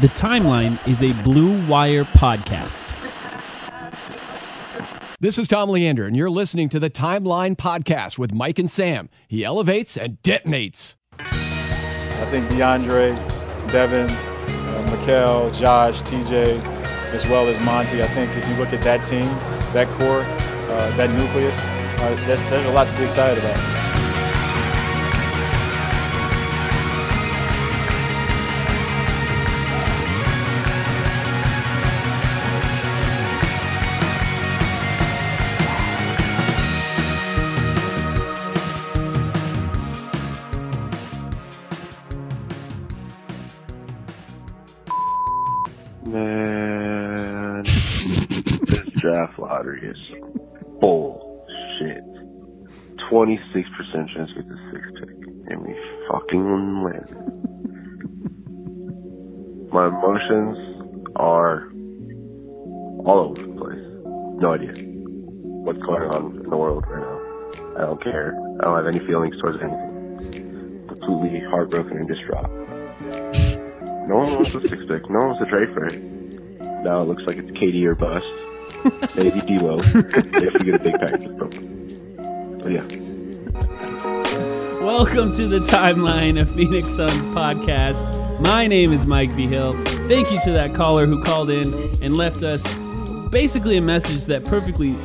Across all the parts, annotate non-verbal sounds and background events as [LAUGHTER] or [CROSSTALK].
The Timeline is a Blue Wire podcast. This is Tom Leander, and you're listening to the Timeline Podcast with Mike and Sam. He elevates and detonates. I think DeAndre, Devin, uh, Mikal, Josh, TJ, as well as Monty. I think if you look at that team, that core, uh, that nucleus, uh, there's, there's a lot to be excited about. 26% chance to get the sixth pick, and we fucking landed. My emotions are all over the place. No idea what's going on in the world right now. I don't care. I don't have any feelings towards anything. Completely heartbroken and distraught. No one wants a [LAUGHS] six pick. No one wants to trade for it. Now it looks like it's KD or bust. Maybe D'Lo if we get a big package. [LAUGHS] But yeah. Welcome to the Timeline of Phoenix Suns podcast. My name is Mike V. Hill. Thank you to that caller who called in and left us basically a message that perfectly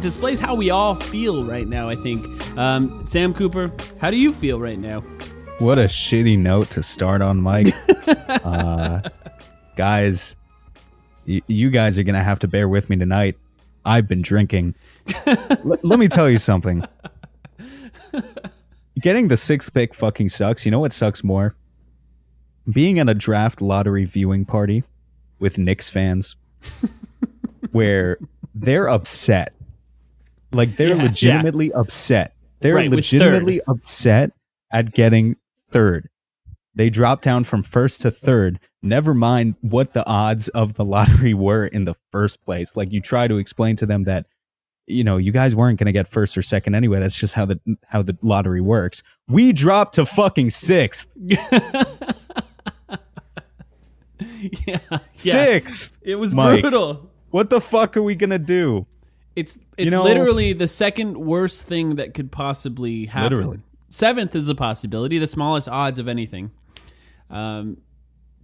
displays how we all feel right now, I think. Um, Sam Cooper, how do you feel right now? What a shitty note to start on, Mike. [LAUGHS] uh, guys, y- you guys are going to have to bear with me tonight. I've been drinking. [LAUGHS] L- let me tell you something. [LAUGHS] Getting the sixth pick fucking sucks. You know what sucks more? Being at a draft lottery viewing party with Knicks fans [LAUGHS] where they're upset. Like they're Yeah, yeah. legitimately upset. They're Right, legitimately upset at getting third. They dropped down from first to third. Never mind what the odds of the [LAUGHS] lottery were in the first place. Like you try to explain to them that you know, you guys weren't going to get first or second anyway. That's just how the how the lottery works. We dropped to fucking 6th. [LAUGHS] yeah, yeah. 6th. It was Mike. brutal. What the fuck are we going to do? It's it's know- literally the second worst thing that could possibly happen. Literally. Seventh is a possibility, the smallest odds of anything. Um,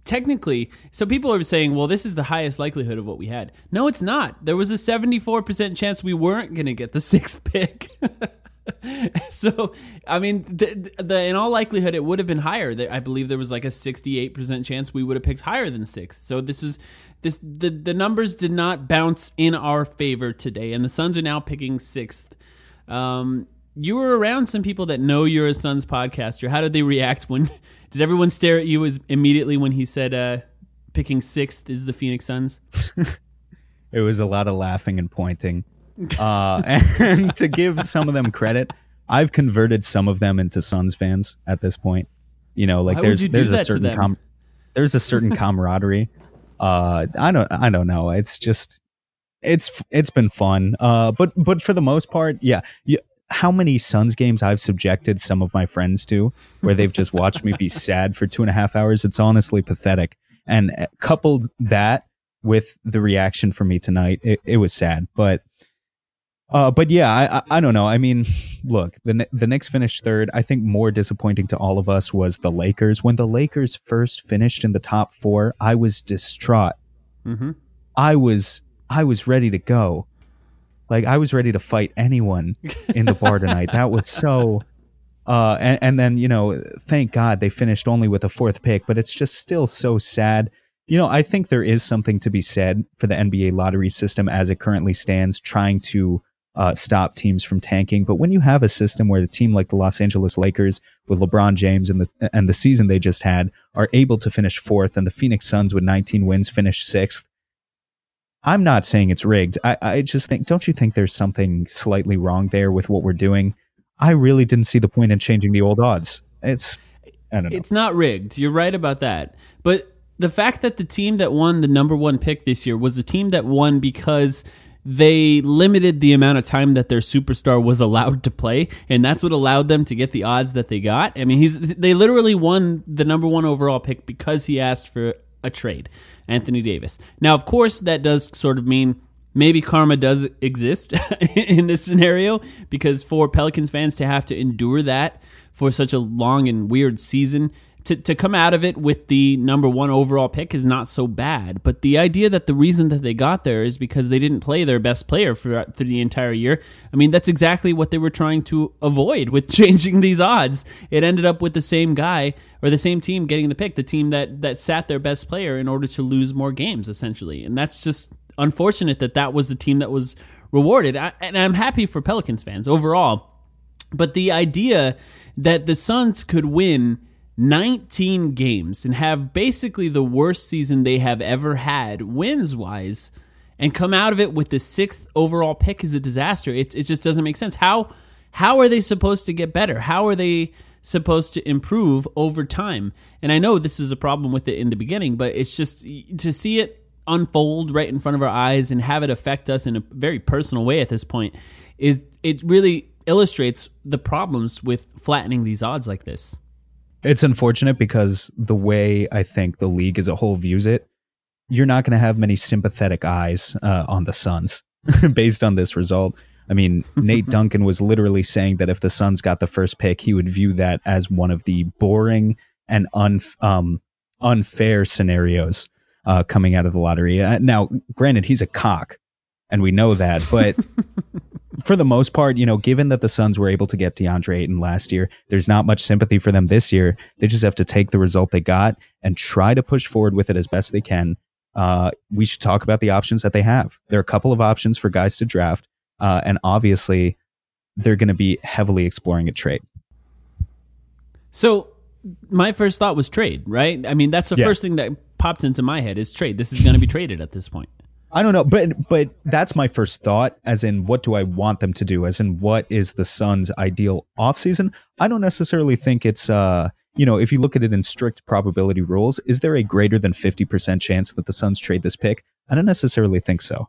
technically, so people are saying, well, this is the highest likelihood of what we had. No, it's not. There was a 74% chance we weren't going to get the [LAUGHS] sixth pick. [LAUGHS] so, I mean, the, the, in all likelihood, it would have been higher. I believe there was like a 68% chance we would have picked higher than sixth. So this is this the the numbers did not bounce in our favor today, and the Suns are now picking sixth. Um, you were around some people that know you're a Suns podcaster. How did they react when? Did everyone stare at you as immediately when he said, uh, "Picking sixth is the Phoenix Suns"? [LAUGHS] It was a lot of laughing and pointing. Uh, [LAUGHS] and to give some of them credit, I've converted some of them into Suns fans at this point. You know, like Why there's there's a certain com- there's a certain [LAUGHS] camaraderie. Uh, I don't I don't know. It's just it's it's been fun. Uh, but but for the most part, yeah. You, how many Suns games I've subjected some of my friends to, where they've just watched me be [LAUGHS] sad for two and a half hours. It's honestly pathetic. And uh, coupled that with the reaction from me tonight, it, it was sad. But uh, but yeah, I, I I don't know. I mean, look, the the Knicks finished third. I think more disappointing to all of us was the Lakers. When the Lakers first finished in the top four, I was distraught. hmm I was I was ready to go. Like I was ready to fight anyone in the bar tonight. That was so uh and, and then, you know, thank God they finished only with a fourth pick, but it's just still so sad. You know, I think there is something to be said for the NBA lottery system as it currently stands, trying to uh, stop teams from tanking. But when you have a system where the team like the Los Angeles Lakers with LeBron James and the and the season they just had are able to finish fourth, and the Phoenix Suns with 19 wins finish sixth, I'm not saying it's rigged. I, I just think, don't you think there's something slightly wrong there with what we're doing? I really didn't see the point in changing the old odds. It's, I don't know. It's not rigged. You're right about that. But the fact that the team that won the number one pick this year was a team that won because they limited the amount of time that their superstar was allowed to play, and that's what allowed them to get the odds that they got. I mean, he's they literally won the number one overall pick because he asked for a trade, Anthony Davis. Now, of course, that does sort of mean maybe karma does exist [LAUGHS] in this scenario because for Pelicans fans to have to endure that for such a long and weird season to, to come out of it with the number one overall pick is not so bad. But the idea that the reason that they got there is because they didn't play their best player for through the entire year. I mean, that's exactly what they were trying to avoid with [LAUGHS] changing these odds. It ended up with the same guy or the same team getting the pick, the team that that sat their best player in order to lose more games, essentially. And that's just unfortunate that that was the team that was rewarded. I, and I'm happy for Pelicans fans overall. But the idea that the Suns could win 19 games and have basically the worst season they have ever had wins wise and come out of it with the sixth overall pick is a disaster. It, it just doesn't make sense. How how are they supposed to get better? How are they supposed to improve over time? And I know this was a problem with it in the beginning, but it's just to see it unfold right in front of our eyes and have it affect us in a very personal way at this point. It it really illustrates the problems with flattening these odds like this. It's unfortunate because the way I think the league as a whole views it, you're not going to have many sympathetic eyes uh, on the Suns [LAUGHS] based on this result. I mean, [LAUGHS] Nate Duncan was literally saying that if the Suns got the first pick, he would view that as one of the boring and un, um, unfair scenarios uh, coming out of the lottery. Uh, now, granted, he's a cock, and we know that, but [LAUGHS] for the most part, you know, given that the Suns were able to get DeAndre Ayton last year, there's not much sympathy for them this year. They just have to take the result they got and try to push forward with it as best they can. Uh, we should talk about the options that they have. There are a couple of options for guys to draft, uh, and obviously, they're going to be heavily exploring a trade. So my first thought was trade, right? I mean, that's the Yeah. first thing that popped into my head is trade. This is going to be traded at this point. I don't know, but but that's my first thought. As in, what do I want them to do? As in, what is the Suns' ideal offseason? I don't necessarily think it's uh, you know, if you look at it in strict probability rules, is there a greater than fifty percent chance that the Suns trade this pick? I don't necessarily think so.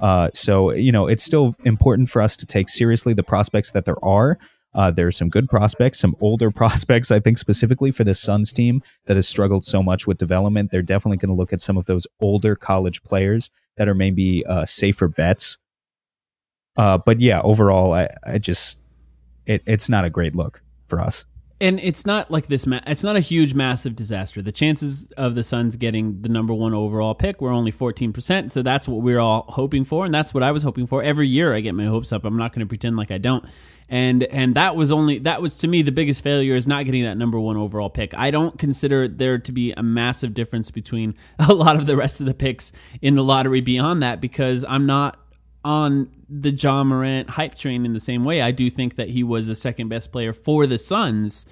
Uh, so you know, it's still important for us to take seriously the prospects that there are. Uh, there are some good prospects, some older [LAUGHS] prospects, I think, specifically for the Suns team that has struggled so much with development. They're definitely going to look at some of those older college players that are maybe uh, safer bets. Uh, but yeah, overall, I, I just it, it's not a great look for us. And it's not like this. Ma- it's not a huge, massive disaster. The chances of the Suns getting the number one overall pick were only fourteen percent. So that's what we're all hoping for, and that's what I was hoping for. Every year, I get my hopes up. I'm not going to pretend like I don't. And and that was only that was to me the biggest failure is not getting that number one overall pick. I don't consider there to be a massive difference between [LAUGHS] a lot of the rest of the picks in the lottery beyond that because I'm not on the Ja Morant hype train in the same way. I do think that he was the second best player for the Suns.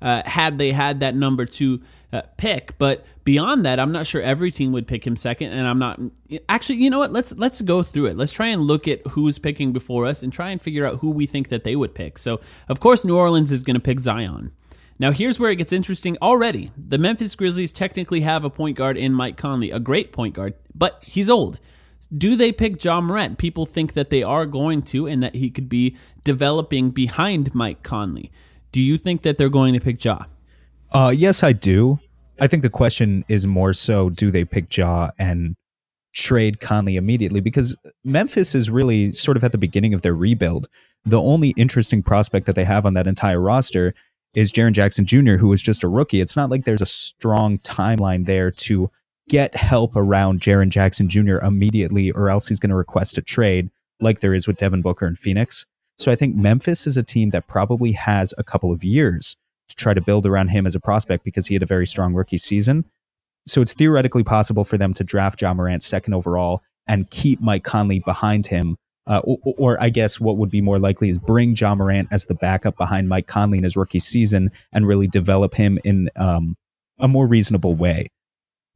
uh, had they had that number two uh, pick. But beyond that, I'm not sure every team would pick him second. And I'm not actually. You know what? Let's let's go through it. Let's try and look at who's picking before us and try and figure out who we think that they would pick. So of course, New Orleans is going to pick Zion. Now, here's where it gets interesting already. The Memphis Grizzlies technically have a point guard in Mike Conley, a great point guard, but he's old. Do they pick Ja Morant? People think that they are going to and that he could be developing behind Mike Conley. Do you think that they're going to pick Ja? Uh, yes, I do. I think the question is more so do they pick Ja and trade Conley immediately? Because Memphis is really sort of at the beginning of their rebuild. The only interesting prospect that they have on that entire roster is Jaren Jackson Jr., who was just a rookie. It's not like there's a strong timeline there to get help around Jaren Jackson Jr. immediately, or else he's going to request a trade like there is with Devin Booker and Phoenix. So I think Memphis is a team that probably has a couple of years to try to build around him as a prospect because he had a very strong rookie season. So it's theoretically possible for them to draft Ja Morant second overall and keep Mike Conley behind him. Uh, or, or, I guess what would be more likely is bring Ja Morant as the backup behind Mike Conley in his rookie season and really develop him in um, a more reasonable way.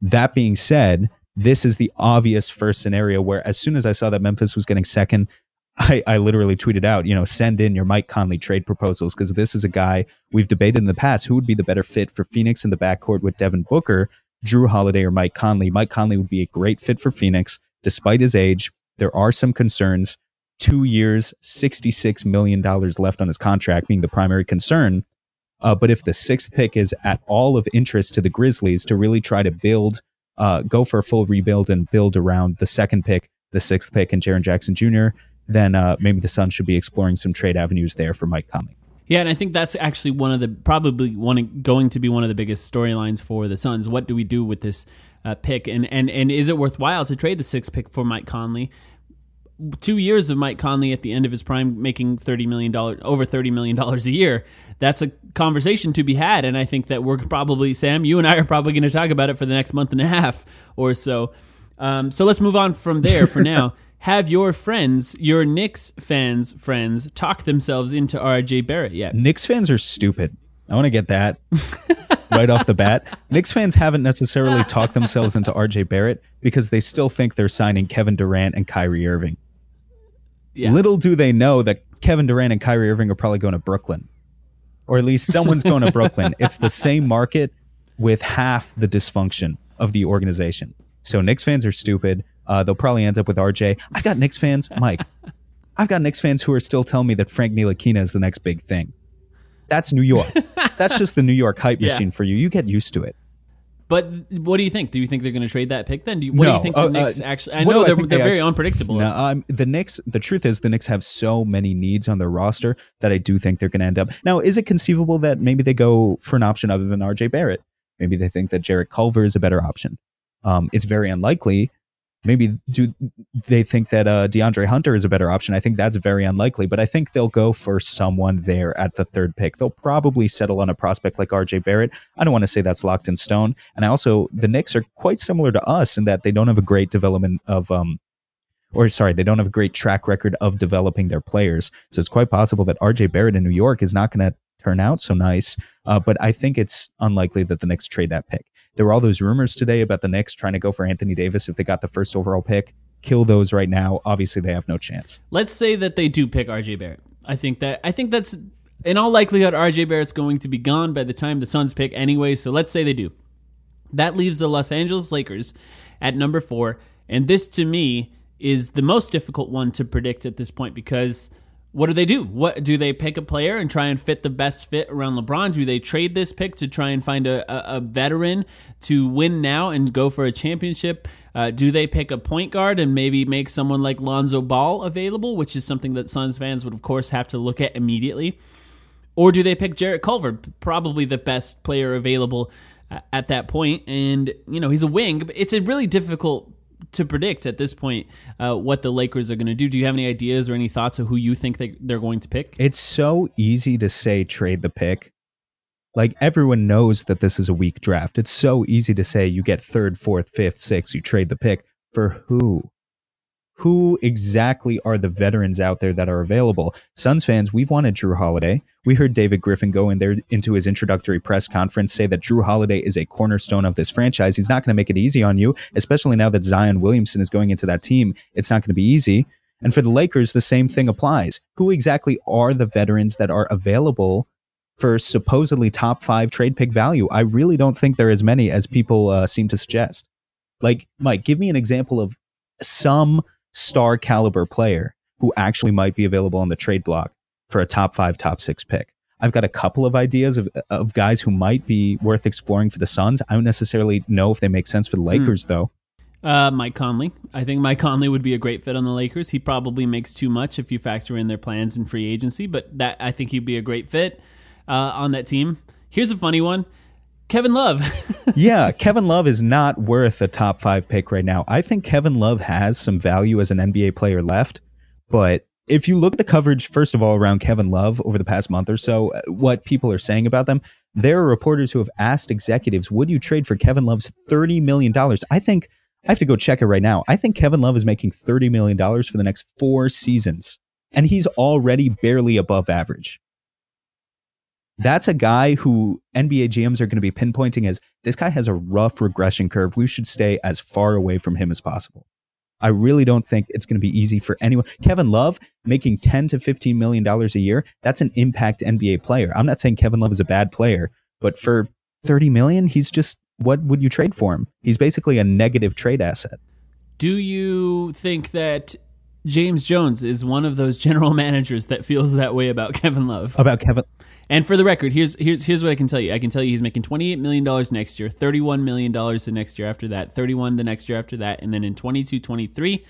That being said, this is the obvious first scenario where as soon as I saw that Memphis was getting second, I, I literally tweeted out, you know, send in your Mike Conley trade proposals because this is a guy we've debated in the past who would be the better fit for Phoenix in the backcourt with Devin Booker, Jrue Holiday, or Mike Conley. Mike Conley would be a great fit for Phoenix despite his age. There are some concerns. Two years, $66 million left on his contract being the primary concern. Uh, but if the sixth pick is at all of interest to the Grizzlies to really try to build, uh, go for a full rebuild and build around the second pick, the sixth pick, and Jaren Jackson Jr., then uh, maybe the Suns should be exploring some trade avenues there for Mike Conley. Yeah, and I think that's actually one of the probably one going to be one of the biggest storylines for the Suns. What do we do with this uh, pick, and and and is it worthwhile to trade the sixth pick for Mike Conley? Two years of Mike Conley at the end of his prime, making thirty million dollars, over thirty million dollars a year. That's a conversation to be had, and I think that we're probably Sam, you and I are probably going to talk about it for the next month and a half or so. Um, so let's move on from there for now. [LAUGHS] have your friends, your Knicks fans' friends, talk themselves into RJ Barrett yet? Knicks fans are stupid. I want to get that [LAUGHS] right off the bat. [LAUGHS] Knicks fans haven't necessarily talked themselves into RJ Barrett because they still think they're signing Kevin Durant and Kyrie Irving. Yeah. Little do they know that Kevin Durant and Kyrie Irving are probably going to Brooklyn. Or at least someone's going to Brooklyn. [LAUGHS] It's the same market with half the dysfunction of the organization. So Knicks fans are stupid. Uh, they'll probably end up with RJ. I've got Knicks fans, Mike. I've got Knicks fans who are still telling me that Frank Ntilikina is the next big thing. That's New York. [LAUGHS] That's just the New York hype yeah. machine for you. You get used to it. But what do you think? Do you think they're going to trade that pick then? Do you, what no. do you think the uh, Knicks uh, actually? I know they're, they're they very actually, unpredictable. No, um, the Knicks. The truth is, the Knicks have so many needs on their roster that I do think they're going to end up. Now, is it conceivable that maybe they go for an option other than R.J. Barrett? Maybe they think that Jarrett Culver is a better option. Um, it's very unlikely maybe do they think that uh, DeAndre Hunter is a better option? I think that's very unlikely, but I think they'll go for someone there at the third pick. They'll probably settle on a prospect like RJ Barrett. I don't want to say that's locked in stone. And I also, the Knicks are quite similar to us in that they don't have a great development of, um, or sorry, they don't have a great track record of developing their players. So it's quite possible that RJ Barrett in New York is not going to turn out so nice. Uh, but I think it's unlikely that the Knicks trade that pick. There were all those rumors today about the Knicks trying to go for Anthony Davis if they got the first overall pick. Kill those right now. Obviously, they have no chance. Let's say that they do pick RJ Barrett. I think that I think that's in all likelihood RJ Barrett's going to be gone by the time the Suns pick anyway. So let's say they do. That leaves the Los Angeles Lakers at number four, and this to me is the most difficult one to predict at this point because what do they do? What do they pick a player and try and fit the best fit around LeBron? Do they trade this pick to try and find a, a, a veteran to win now and go for a championship? Uh, do they pick a point guard and maybe make someone like Lonzo Ball available, which is something that Suns fans would of course have to look at immediately? Or do they pick Jarrett Culver, probably the best player available uh, at that point? And you know he's a wing. It's a really difficult to predict at this point uh, what the Lakers are going to do. Do you have any ideas or any thoughts of who you think they, they're going to pick? It's so easy to say trade the pick. Like everyone knows that this is a weak draft. It's so easy to say you get third, fourth, fifth, sixth, you trade the pick. For who? Who exactly are the veterans out there that are available? Suns fans, we've wanted Jrue Holiday. We heard David Griffin go in there into his introductory press conference say that Jrue Holiday is a cornerstone of this franchise. He's not going to make it easy on you, especially now that Zion Williamson is going into that team. It's not going to be easy. And for the Lakers, the same thing applies. Who exactly are the veterans that are available for supposedly top five trade pick value? I really don't think there are as many as people uh, seem to suggest. Like, Mike, give me an example of some star caliber player who actually might be available on the trade block for a top five, top six pick. I've got a couple of ideas of, of guys who might be worth exploring for the Suns. I don't necessarily know if they make sense for the Lakers, though. Uh, Mike Conley. I think Mike Conley would be a great fit on the Lakers. He probably makes too much if you factor in their plans in free agency, but that I think he'd be a great fit uh, on that team. Here's a funny one. Kevin Love. [LAUGHS] yeah, Kevin Love is not worth a top five pick right now. I think Kevin Love has some value as an NBA player left, but if you look at the coverage, first of all, around Kevin Love over the past month or so, uh, what people are saying about them, there are reporters who have asked executives, would you trade for Kevin Love's $30 million? I think, I have to go check it right now. I think Kevin Love is making $30 million for the next four seasons, and he's already barely above average. That's a guy who NBA GMs are going to be pinpointing as this guy has a rough regression curve. We should stay as far away from him as possible. I really don't think it's going to be easy for anyone. Kevin Love making 10 to 15 million dollars a year, that's an impact NBA player. I'm not saying Kevin Love is a bad player, but for 30 million, he's just what would you trade for him? He's basically a negative trade asset. Do you think that James Jones is one of those general [LAUGHS] managers that feels that way about Kevin Love? About Kevin and for the record, here's here's here's what I can tell you. I can tell you he's making twenty eight million dollars next year, thirty one million dollars the next year after that, thirty one the next year after that, and then in 22-23,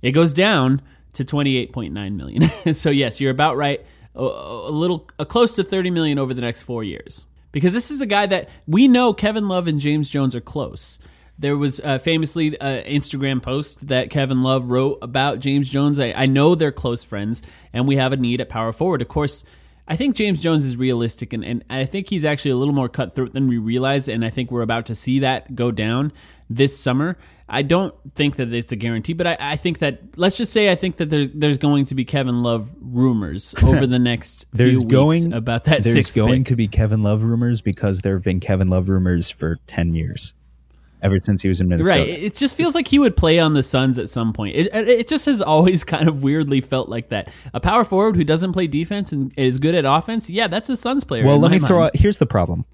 it goes down to twenty eight point nine million. [LAUGHS] so yes, you're about right. A, a little, a close to thirty million over the next four years. Because this is a guy that we know Kevin Love and James Jones are close. There was uh, famously an Instagram post that Kevin Love wrote about James Jones. I, I know they're close friends, and we have a need at power forward. Of course, I think James Jones is realistic, and, and I think he's actually a little more cutthroat than we realize, and I think we're about to see that go down this summer. I don't think that it's a guarantee, but I, I think that let's just say I think that there's there's going to be Kevin Love rumors [LAUGHS] over the next there's few going, weeks about that. There's going pick. to be Kevin Love rumors because there have been Kevin Love rumors for ten years ever since he was in Minnesota. Right. It just feels like he would play on the Suns at some point. It, it just has always [LAUGHS] kind of weirdly felt like that. A power forward who doesn't play defense and is good at offense, yeah, that's a Suns player. Well, let me mind. throw out. Here's the problem.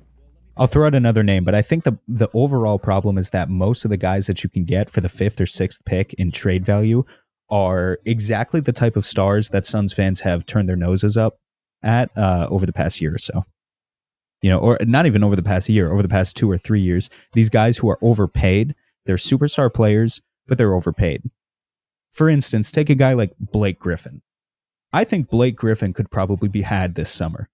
I'll throw out another name, but I think the the overall problem is that most of the guys that you can get for the fifth or sixth pick in trade value are exactly the type of stars that Suns fans have turned their noses up at uh, over the past year or so you know, or not even over the past year, over the past two or three years, these guys who are overpaid, they're superstar players, but they're overpaid. For instance, take a guy like Blake Griffin. I think Blake Griffin could probably be had this summer.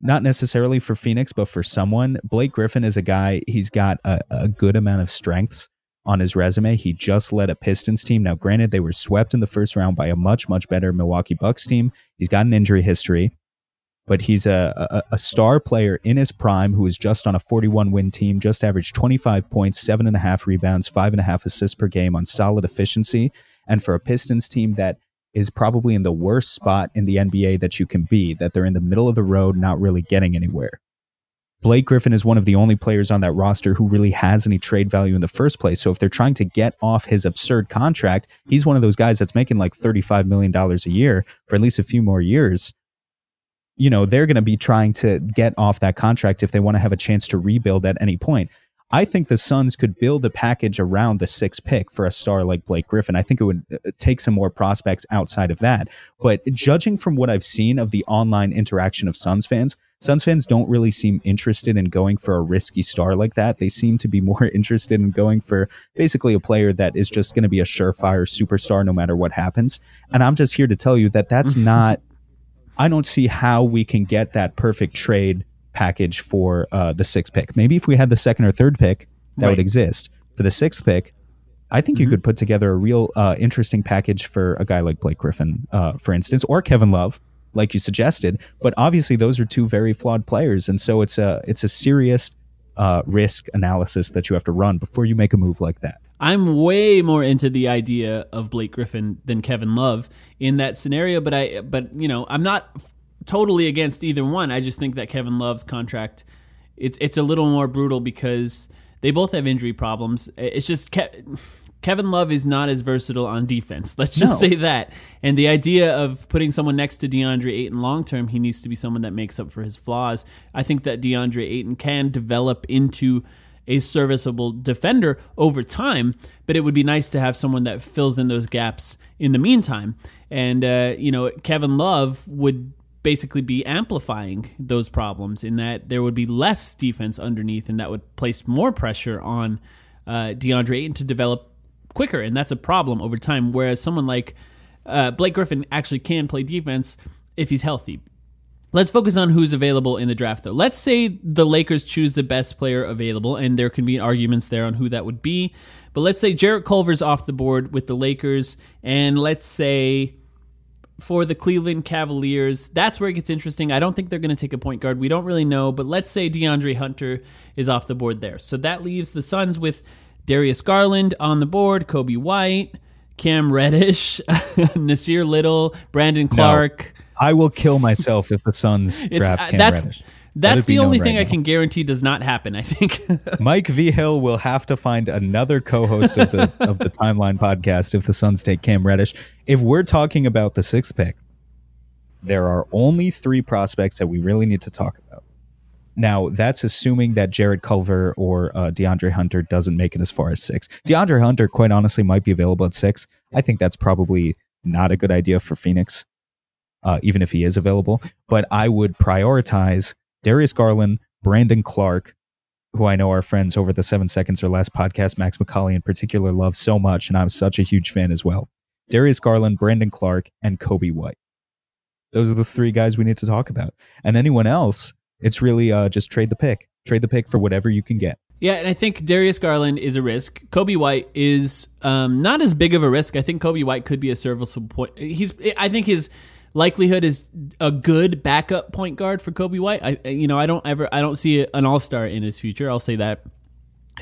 Not necessarily for Phoenix, but for someone. Blake Griffin is a guy, he's got a, a good amount of strengths on his resume. He just led a Pistons team. Now, granted, they were swept in the first round by a much, much better Milwaukee Bucks team. He's got an injury history but he's a, a, a, star player in his prime who is just on a 41 win team, just averaged 25 points, seven and a half rebounds, five and a half assists per game on solid efficiency. And for a Pistons team that is probably in the worst spot in the NBA that you can be, that they're in the middle of the road, not really getting anywhere. Blake Griffin is one of the only players on that roster who really has any trade value in the first place. So if they're trying to get off his absurd contract, he's one of those guys that's making like $35 million a year for at least a few more years you know, they're going to be trying to get off that contract if they want to have a chance to rebuild at any point. I think the Suns could build a package around the six pick for a star like Blake Griffin. I think it would uh, take some more prospects outside of that. But judging from what I've seen of the online interaction of Suns fans, Suns fans don't really seem interested in going for a risky star like that. They seem to be [LAUGHS] more interested in going for basically a player that is just going to be a surefire superstar no matter what happens. And I'm just here to tell you that that's [LAUGHS] not I don't see how we can get that perfect trade package for uh, the sixth pick. Maybe if we had the second or third pick, that right. would exist. For the sixth pick, I think mm-hmm. you could put together a real uh, interesting package for a guy like Blake Griffin, uh, for instance, or Kevin Love, like you suggested. But obviously, those are two very flawed players, and so it's a it's a serious uh, risk analysis that you have to run before you make a move like that. I'm way more into the idea of Blake Griffin than Kevin Love in that scenario, but I but you know, I'm not totally against either one. I just think that Kevin Love's contract it's it's a little more brutal because they both have injury problems. It's just Ke- Kevin Love is not as versatile on defense. [LAUGHS] Let's just No. say that. And the idea of putting someone next to DeAndre Ayton long term, he needs to be someone that makes up for his flaws. I think that DeAndre Ayton can develop into a serviceable defender over time, but it would be nice to have someone that fills in those gaps in the meantime. And uh, you know, Kevin Love would basically be amplifying those problems in that there would be less defense underneath, and that would place more pressure on uh, DeAndre Ayton to develop quicker, and that's a problem over time. Whereas someone like uh, Blake Griffin actually can play defense if he's healthy. Let's focus on who's available in the draft, though. Let's say the Lakers choose the best player available, and there can be arguments there on who that would be. But let's say Jarrett Culver's off the board with the Lakers, and let's say for the Cleveland Cavaliers, that's where it gets interesting. I don't think they're going to take a point guard. We don't really know, but let's say DeAndre Hunter is off the board there. So that leaves the Suns with Darius Garland on the board, Coby White, Cam Reddish, [LAUGHS] Nassir Little, Brandon Clarke. I will kill myself if the Suns draft uh, Cam that's Reddish. That's the only thing right I can guarantee does not happen. I think. [LAUGHS] Mike V Hill will have to find another co-host of the of the Timeline podcast if the Suns take Cam Reddish. If we're talking about the sixth pick, there are only three prospects that we really need to talk about. Now, that's assuming that Jarrett Culver or uh, DeAndre Hunter doesn't make it as far as six. DeAndre Hunter, quite honestly, might be available at six. I think that's probably not a good idea for Phoenix, uh, even if he is available. But I would prioritize Darius Garland, Brandon Clarke, who I know our friends over the Seven Seconds or Less podcast, Max McCauley in particular, love so much, and I'm such a huge fan as well. Darius Garland, Brandon Clarke, and Coby White. Those are the three guys we need to talk about. And anyone else, it's really uh, just trade the pick. Trade the pick for whatever you can get. Yeah, and I think Darius Garland is a risk. Coby White is um, not as big of a risk. I think Coby White could be a serviceable point. He's. I think his likelihood is a good backup point guard for Coby White. I, you know, I don't ever. I don't see an All Star in his future. I'll say that.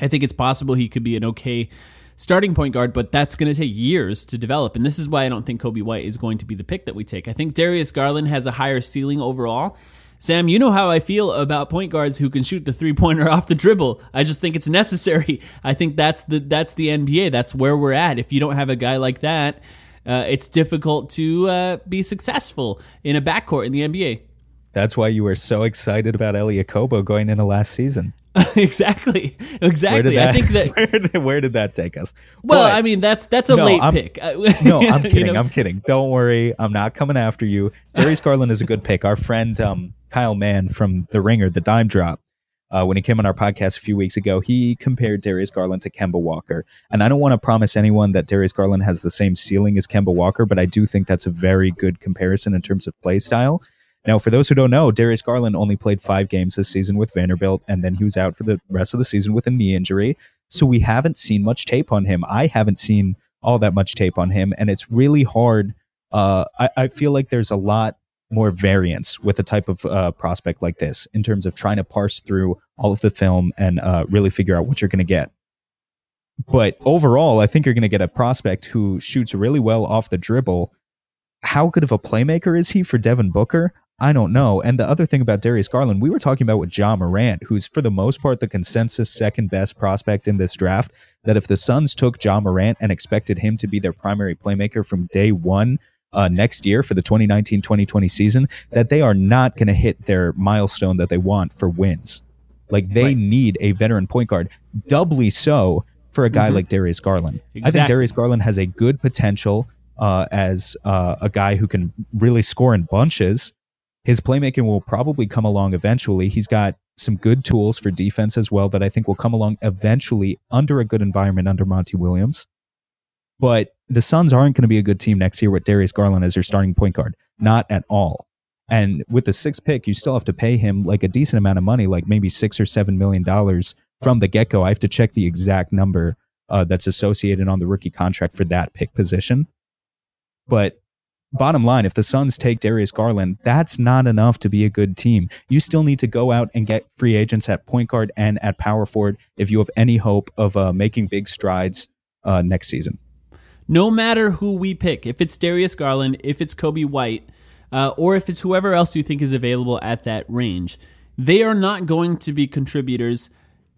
I think it's possible he could be an okay starting point guard, but that's going to take years to develop. And this is why I don't think Coby White is going to be the pick that we take. I think Darius Garland has a higher ceiling overall. Sam, you know how I feel about point guards who can shoot the three pointer [LAUGHS] off the dribble. I just think it's necessary. I think that's the that's the NBA. That's where we're at. If you don't have a guy like that, uh, it's difficult to uh, be successful in a backcourt in the NBA. That's why you were so excited about Élie Okobo going into last season. [LAUGHS] exactly, exactly. that, I think that. [LAUGHS] where, did, where did that take us? Well, But- I mean that's that's a No, late I'm- pick. [LAUGHS] no, I'm You kidding. know? I'm kidding. Don't worry. I'm not coming after you. Darius Garland is a good pick. Our friend um, Kyle Mann from The Ringer, the Dime Drop, uh, when he came on our podcast a few weeks ago, he compared Darius Garland to Kemba Walker. And I don't want to promise anyone that Darius Garland has the same ceiling as Kemba Walker, but I do think that's a very good comparison in terms of play style. Now, for those who don't know, Darius Garland only played five games this season with Vanderbilt, and then he was out for the rest of the season with a knee injury. So we haven't seen much tape on him. I haven't seen all that much tape on him, and it's really hard. Uh, I, I feel like there's a lot more variance with a type of uh, prospect like this in terms of trying to parse through all of the film and uh, really figure out what you're going to get. But overall, I think you're going to get a prospect who shoots really well off the dribble. How good of a playmaker is he for Devin Booker? I don't know. And the other thing about Darius Garland, we were talking about with Ja Morant, who's for the most part the consensus second best prospect in this draft. That if the Suns took Ja Morant and expected him to be their primary playmaker from day one uh, next year for the 2019 2020 season, that they are not going to hit their milestone that they want for wins. Like they Right. need a veteran point guard, doubly so for a guy Mhm. like Darius Garland. I think Darius Garland has a good potential uh, as uh, a guy who can really score in bunches. His playmaking will probably come along eventually. He's got some good tools for defense as well that I think will come along eventually under a good environment under Monty Williams. But the Suns aren't going to be a good team next year with Darius Garland as their starting point guard. Not at all. And with the sixth pick, you still have to pay him like a decent amount of money, like maybe six or seven million dollars from the get go. I have to check the exact number uh, that's associated on the rookie contract for that pick position. But bottom line, if the Suns take Darius Garland, that's not enough to be a good team. You still need to go out and get free agents at point guard and at power forward if you have any hope of uh, making big strides uh, next season. No matter who we pick, if it's Darius Garland, if it's Coby White, uh, or if it's whoever else you think is available at that range, they are not going to be contributors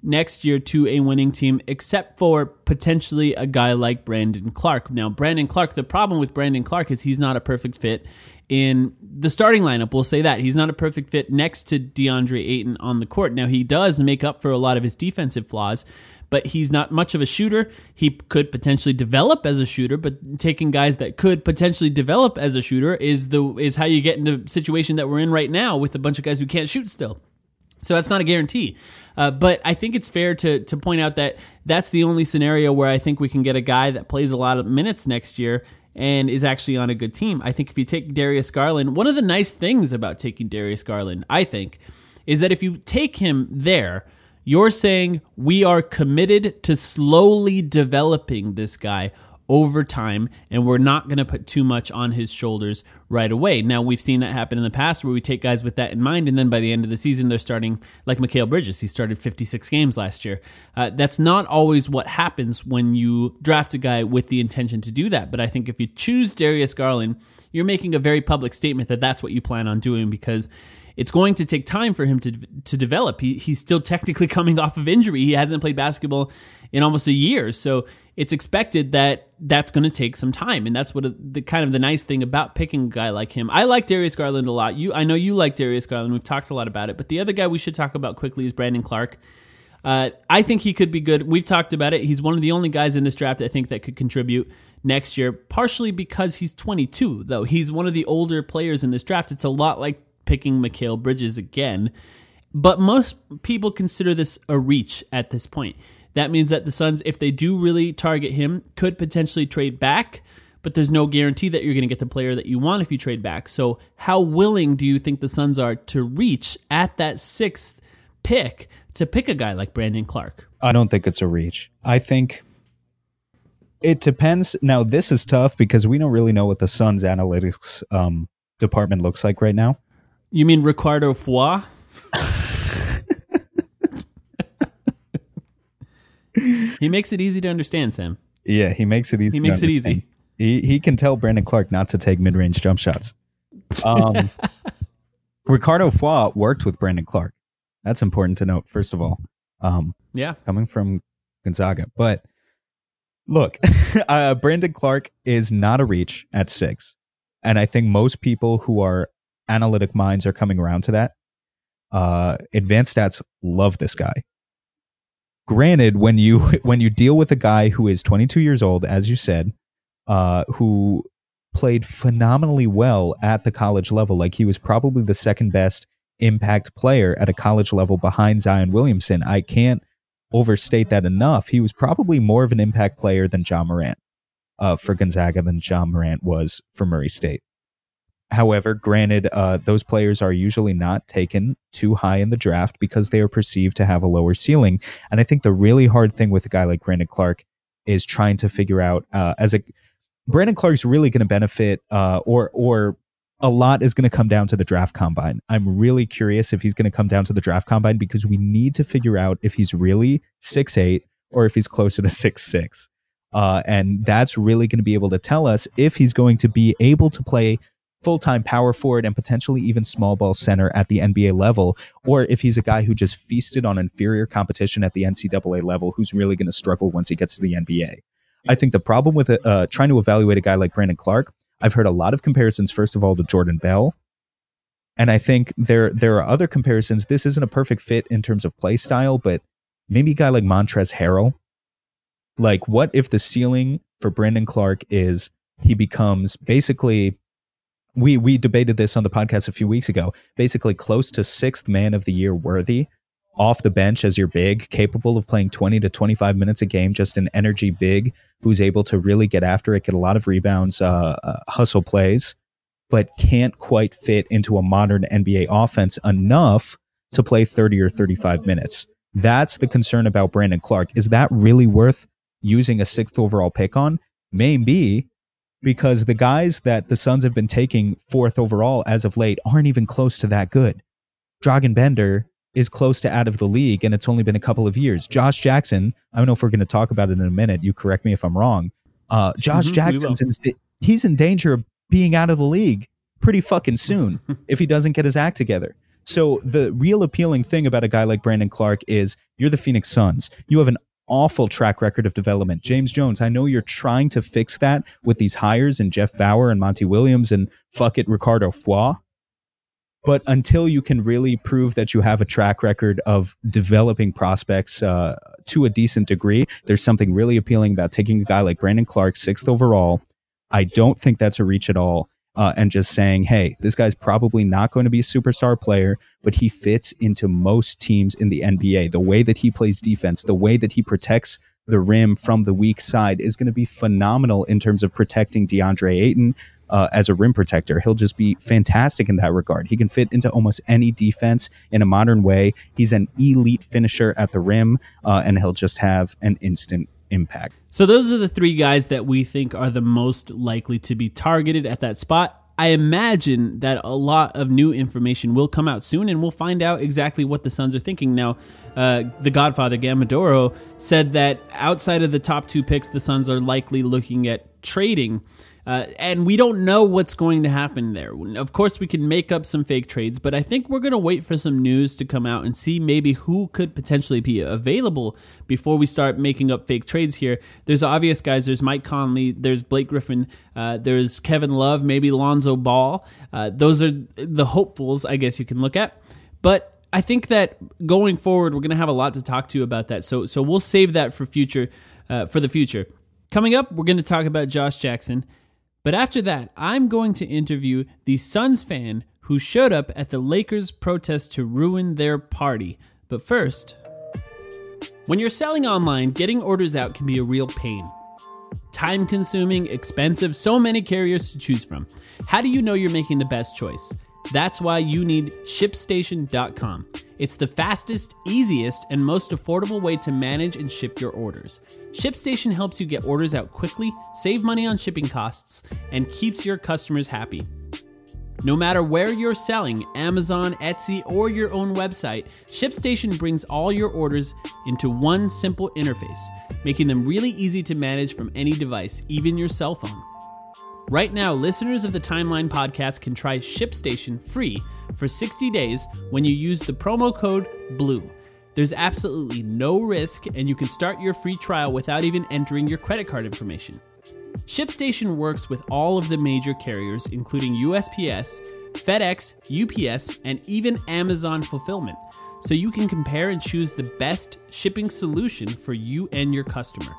next year to a winning team, except for potentially a guy like Brandon Clarke. Now, Brandon Clarke, the problem with Brandon Clarke is he's not a perfect fit in the starting lineup. We'll say that. He's not a perfect fit next to DeAndre Ayton on the court. Now, he does make up for a lot of his defensive flaws, but he's not much of a shooter. He could potentially develop as a shooter, but taking guys that could potentially develop as a shooter is the is how you get into a situation that we're in right now with a bunch of guys who can't shoot still. So that's not a guarantee. Uh, but I think it's fair to to point out that that's the only scenario where I think we can get a guy that plays a lot of minutes next year and is actually on a good team. I think if you take Darius Garland, one of the nice things about taking Darius Garland, I think, is that if you take him there, you're saying we are committed to slowly developing this guy over time, and we're not going to put too much on his shoulders right away. Now, we've seen that happen in the past where we take guys with that in mind, and then by the end of the season, they're starting like Mikal Bridges. He started 56 games last year. Uh, that's not always what happens when you draft a guy with the intention to do that. But I think if you choose Darius Garland, you're making a very public statement that that's what you plan on doing because it's going to take time for him to to develop. He, he's still technically [LAUGHS] coming off of injury. He hasn't played basketball in almost a year, so it's expected that that's going to take some time, and that's what a, the kind of the nice thing about picking a guy like him. I like Darius Garland a lot. You, I know you like Darius Garland. We've talked a lot about it, but the other guy we should talk about quickly is Brandon Clarke. Uh, I think he could be good. We've talked about it. He's one of the only guys in this draft I think that could contribute next year, partially because he's 22, though. He's one of the older players in this draft. It's a lot like picking Mikal Bridges again. But most people consider this a reach at this point. That means that the Suns, if they do really target him, could potentially trade back, but there's no guarantee that you're going to get the player that you want if you trade back. So, how willing do you think the Suns are to reach at that sixth pick to pick a guy like Brandon Clarke? I don't think it's a reach. I think it depends. Now, this is tough because we don't really know what the Suns analytics um, department looks like right now. You mean Ricardo Foy? [LAUGHS] he makes it easy to understand, Sam. Yeah, he makes it easy. He makes it easy. He he can tell Brandon Clarke not to take mid range jump shots. Um, [LAUGHS] Ricardo Foy worked with Brandon Clarke. That's important to note. First of all, um, Yeah. coming from Gonzaga, but look, [LAUGHS] uh, Brandon Clarke is not a reach at six, and I think most people who are analytic minds are coming around to that. Uh, advanced stats love this guy. Granted, when you [LAUGHS] when you deal with a guy who is 22 years old, as you said, uh, who played phenomenally well at the college level, like he was probably the second best impact player at a college level behind Zion Williamson. I can't overstate that enough. He was probably more of an impact player than Ja Morant uh, for Gonzaga than Ja Morant was for Murray State. However, granted, uh, those players are usually not taken too high in the draft because they are perceived to have a lower ceiling. And I think the really hard thing with a guy like Brandon Clarke is trying to figure out uh, as a Brandon Clarke's really going to benefit, uh, or or a lot is going to come down to the draft combine. I'm really curious if he's going to come down to the draft combine because we need to figure out if he's really six eight or if he's closer to six six. Uh, and that's really going to be able to tell us if he's going to be able to play full time power forward and potentially even small ball center at the NBA level, or if he's a guy who just feasted on inferior competition at the NCAA level who's really going to struggle once he gets to the NBA. I think the problem with uh, trying to evaluate a guy like Brandon Clarke, I've heard a lot of comparisons, first of all, to Jordan Bell. And I think there there are other comparisons. This isn't a perfect fit in terms of play style, but maybe a guy like Montrezl Harrell. Like, what if the ceiling for Brandon Clarke is he becomes basically we we debated this on the podcast a few weeks ago, basically close to sixth man of the year worthy off the bench as your big, capable of playing 20 to 25 minutes a game, just an energy big who's able to really get after it, get a lot of rebounds, uh, uh, hustle plays, but can't quite fit into a modern NBA offense enough to play 30 or 35 minutes. That's the concern about Brandon Clarke. Is that really worth using a sixth overall pick on? Maybe, because the guys that the Suns have been taking fourth overall as of late aren't even close to that good. Dragan Bender is close to out of the league, and it's only been a couple of years. Josh Jackson, I don't know if we're going to talk about it in a minute. You correct me if I'm wrong. Uh, Josh mm-hmm, Jackson's in, he's in danger of being out of the league pretty fucking soon [LAUGHS] if he doesn't get his act together. So the real appealing thing about a guy like Brandon Clarke is you're the Phoenix Suns. You have an awful track record of development. James Jones, I know you're trying to fix that with these hires and Jeff Bower and Monty Williams and fuck it Ricardo Foy. But until you can really prove that you have a track record of developing prospects uh, to a decent degree, there's something really appealing about taking a guy like Brandon Clarke, sixth overall. I don't think that's a reach at all. Uh, and just saying, hey, this guy's probably not going to be a superstar player, but he fits into most teams in the NBA. The way that he plays defense, the way that he protects the rim from the weak side is going to be phenomenal in terms of protecting DeAndre Ayton uh, as a rim protector. He'll just be fantastic in that regard. He can fit into almost any defense in a modern way. He's an elite finisher at the rim, uh, and he'll just have an instant impact. So those are the three guys that we think are the most likely to be targeted at that spot. I imagine that a lot of new information will come out soon, and we'll find out exactly what the Suns are thinking. Now, uh, the Godfather Gambadoro said that outside of the top two picks, the Suns are likely looking at trading. Uh, and we don't know what's going to happen there. Of course, we can make up some fake trades, but I think we're going to wait for some news to come out and see maybe who could potentially be available before we start making up fake trades here. There's obvious guys. There's Mike Conley. There's Blake Griffin. Uh, there's Kevin Love. Maybe Lonzo Ball. Uh, those are the hopefuls, I guess you can look at. But I think that going forward, we're going to have a lot to talk to about that. So, so we'll save that for future, uh, for the future. Coming up, we're going to talk about Josh Jackson. But after that, I'm going to interview the Suns fan who showed up at the Lakers protest to ruin their party. But first, when you're selling online, getting orders out can be a real pain. Time consuming, expensive, so many carriers to choose from. How do you know you're making the best choice? That's why you need ShipStation.com. It's the fastest, easiest, and most affordable way to manage and ship your orders. ShipStation helps you get orders out quickly, save money on shipping costs, and keeps your customers happy. No matter where you're selling, Amazon, Etsy, or your own website, ShipStation brings all your orders into one simple interface, making them really easy to manage from any device, even your cell phone. Right now, listeners of the Timeline podcast can try ShipStation free for 60 days when you use the promo code BLUE. There's absolutely no risk, and you can start your free trial without even entering your credit card information. ShipStation works with all of the major carriers, including USPS, FedEx, UPS, and even Amazon Fulfillment, so you can compare and choose the best shipping solution for you and your customer.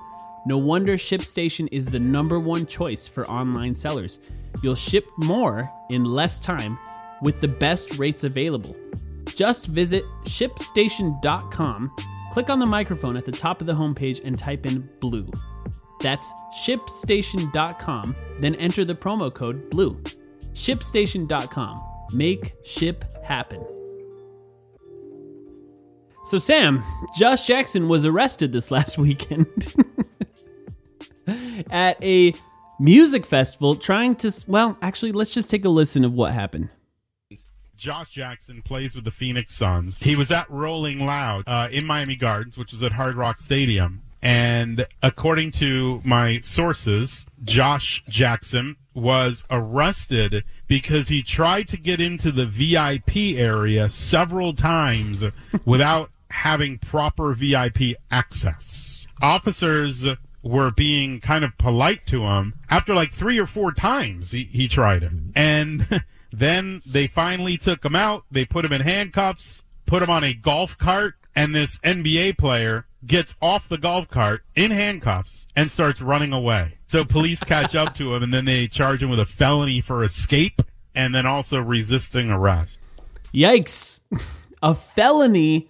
No wonder ShipStation is the number one choice for online sellers. You'll ship more in less time with the best rates available. Just visit shipstation.com, click on the microphone at the top of the homepage, and type in BLUE. That's shipstation.com, then enter the promo code BLUE. Shipstation.com. Make ship happen. So, Sam, Josh Jackson was arrested this last [LAUGHS] weekend [LAUGHS] at a music festival trying to. Well, actually, let's just take a listen of what happened. Josh Jackson plays with the Phoenix Suns. He was at Rolling Loud uh, in Miami Gardens, which was at Hard Rock Stadium. And according to my sources, Josh Jackson was arrested because he tried to get into the VIP area several times [LAUGHS] without having proper VIP access. Officers were being kind of polite to him after like three or four times he, he tried it. And [LAUGHS] then they finally took him out. They put him in handcuffs, put him on a golf cart, and this NBA player gets off the golf cart in handcuffs and starts running away. So police catch up to him and then they charge him with a felony for escape and then also resisting arrest. Yikes. [LAUGHS] A felony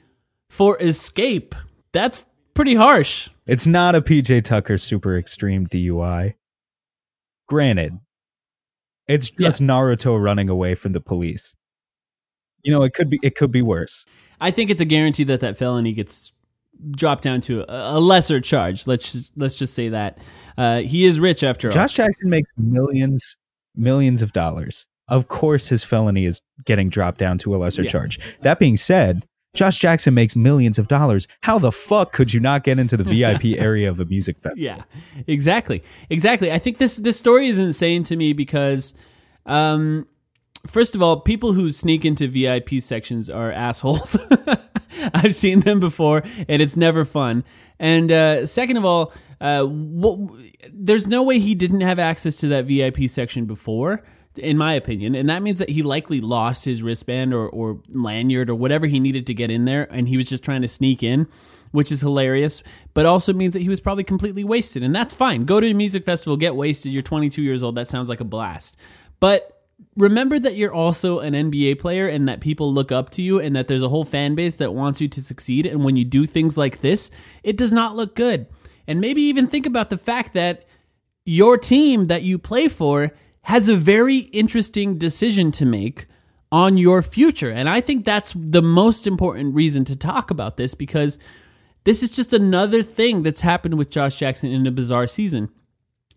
for escape. That's pretty harsh. It's not a PJ Tucker super extreme DUI. Granted, it's just Naruto running away from the police. You know, it could be it could be worse. I think it's a guarantee that that felony gets dropped down to a, a lesser charge. Let's just, let's just say that uh, he is rich after Josh all. Josh Jackson makes millions millions of dollars. Of course, his felony is getting dropped down to a lesser Yeah. charge. That being said, Josh Jackson makes millions of dollars. How the fuck could you not get into the VIP [LAUGHS] area of a music festival? Yeah, exactly, exactly. I think this this story is insane to me because, um, first of all, people who sneak into VIP sections are assholes. [LAUGHS] I've seen them before, and it's never fun. And uh, second of all, uh, what, there's no way he didn't have access to that VIP section before, in my opinion, and that means that he likely lost his wristband or, or lanyard or whatever he needed to get in there, and he was just trying to sneak in. Which is hilarious, but also means that he was probably completely wasted, and that's fine. Go to a music festival, get wasted. You're 22 years old. That sounds like a blast. But remember that you're also an NBA player and that people look up to you and that there's a whole fan base that wants you to succeed. And when you do things like this, it does not look good. And maybe even think about the fact that your team that you play for has a very interesting decision to make on your future. And I think that's the most important reason to talk about this because this is just another thing that's happened with Josh Jackson in a bizarre season.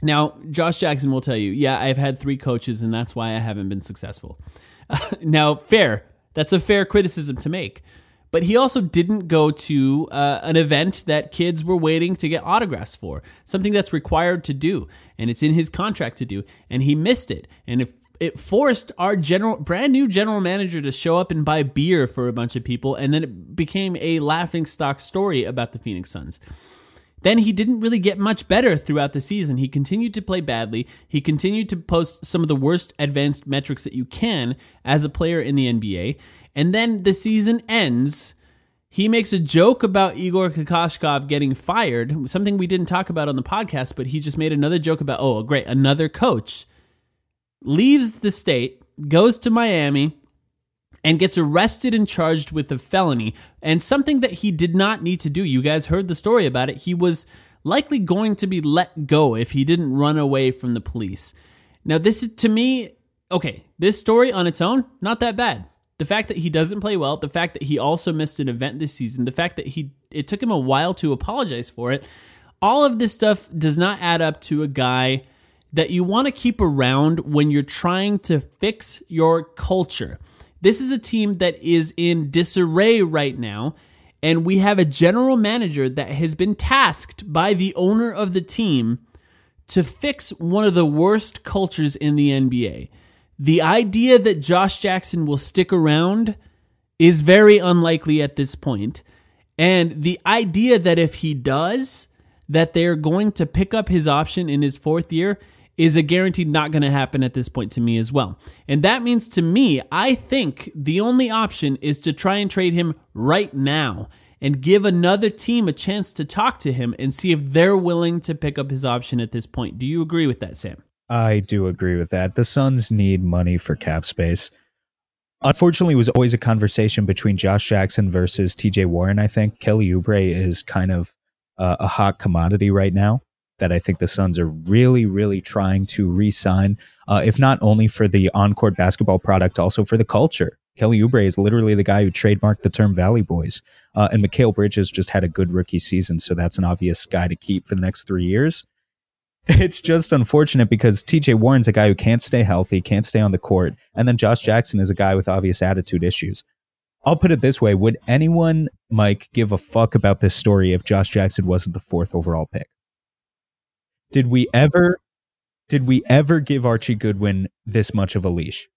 Now, Josh Jackson will tell you, yeah, I've had three coaches, and that's why I haven't been successful. [LAUGHS] now, fair. That's a fair criticism to make. But he also didn't go to uh, an event that kids were waiting to get autographs for, something that's required to do, and it's in his contract to do, and he missed it. And if it forced our general brand new general manager to show up and buy beer for a bunch of people and then it became a laughing stock story about the Phoenix Suns. Then he didn't really get much better throughout the season. He continued to play badly. He continued to post some of the worst advanced metrics that you can as a player in the NBA. And then the season ends. He makes a joke about Igor Kokoshkov getting fired, something we didn't talk about on the podcast, but he just made another joke about, oh, great, another coach leaves the state, goes to Miami, and gets arrested and charged with a felony and something that he did not need to do. You guys heard the story about it. He was likely going to be let go if he didn't run away from the police. Now, this is to me, okay, this story on its own, not that bad. The fact that he doesn't play well, the fact that he also missed an event this season, the fact that he it took him a while to apologize for it, all of this stuff does not add up to a guy that you want to keep around when you're trying to fix your culture. This is a team that is in disarray right now. And we have a general manager that has been tasked by the owner of the team to fix one of the worst cultures in the NBA. The idea that Josh Jackson will stick around is very unlikely at this point. And the idea that if he does, that they're going to pick up his option in his fourth year is a guaranteed not going to happen at this point to me as well. And that means to me, I think the only option is to try and trade him right now and give another team a chance to talk to him and see if they're willing to pick up his option at this point. Do you agree with that, Sam? I do agree with that. The Suns need money for cap space. Unfortunately, it was always a conversation between Josh Jackson versus TJ Warren, I think. Kelly Oubre is kind of uh, a hot commodity right now that I think the Suns are really, really trying to re sign, uh, if not only for the on court basketball product, also for the culture. Kelly Oubre is literally the guy who trademarked the term Valley Boys. Uh, and Mikal Bridges just had a good rookie season, so that's an obvious guy to keep for the next three years. It's just unfortunate because TJ Warren's a guy who can't stay healthy, can't stay on the court, and then Josh Jackson is a guy with obvious attitude issues. I'll put it this way Would anyone, Mike, give a fuck about this story if Josh Jackson wasn't the fourth overall pick? Did we ever did we ever give Archie Goodwin this much of a leash?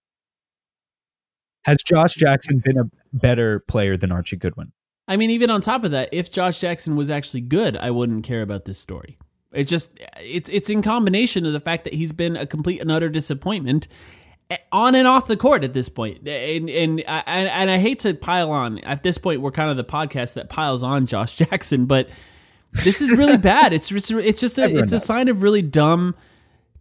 Has Josh Jackson been a better player than Archie Goodwin? I mean, even on top of that, if Josh Jackson was actually good, I wouldn't care about this story. It's just it's it's in combination of the fact that he's been a complete and utter disappointment eh, on and off the court at this point. And and I, and I hate to pile on. At this point, we're kind of the podcast that piles on Josh [LAUGHS] Jackson, but this is really [LAUGHS] bad. It's it's, it's just a Everyone it's knows. a sign of really dumb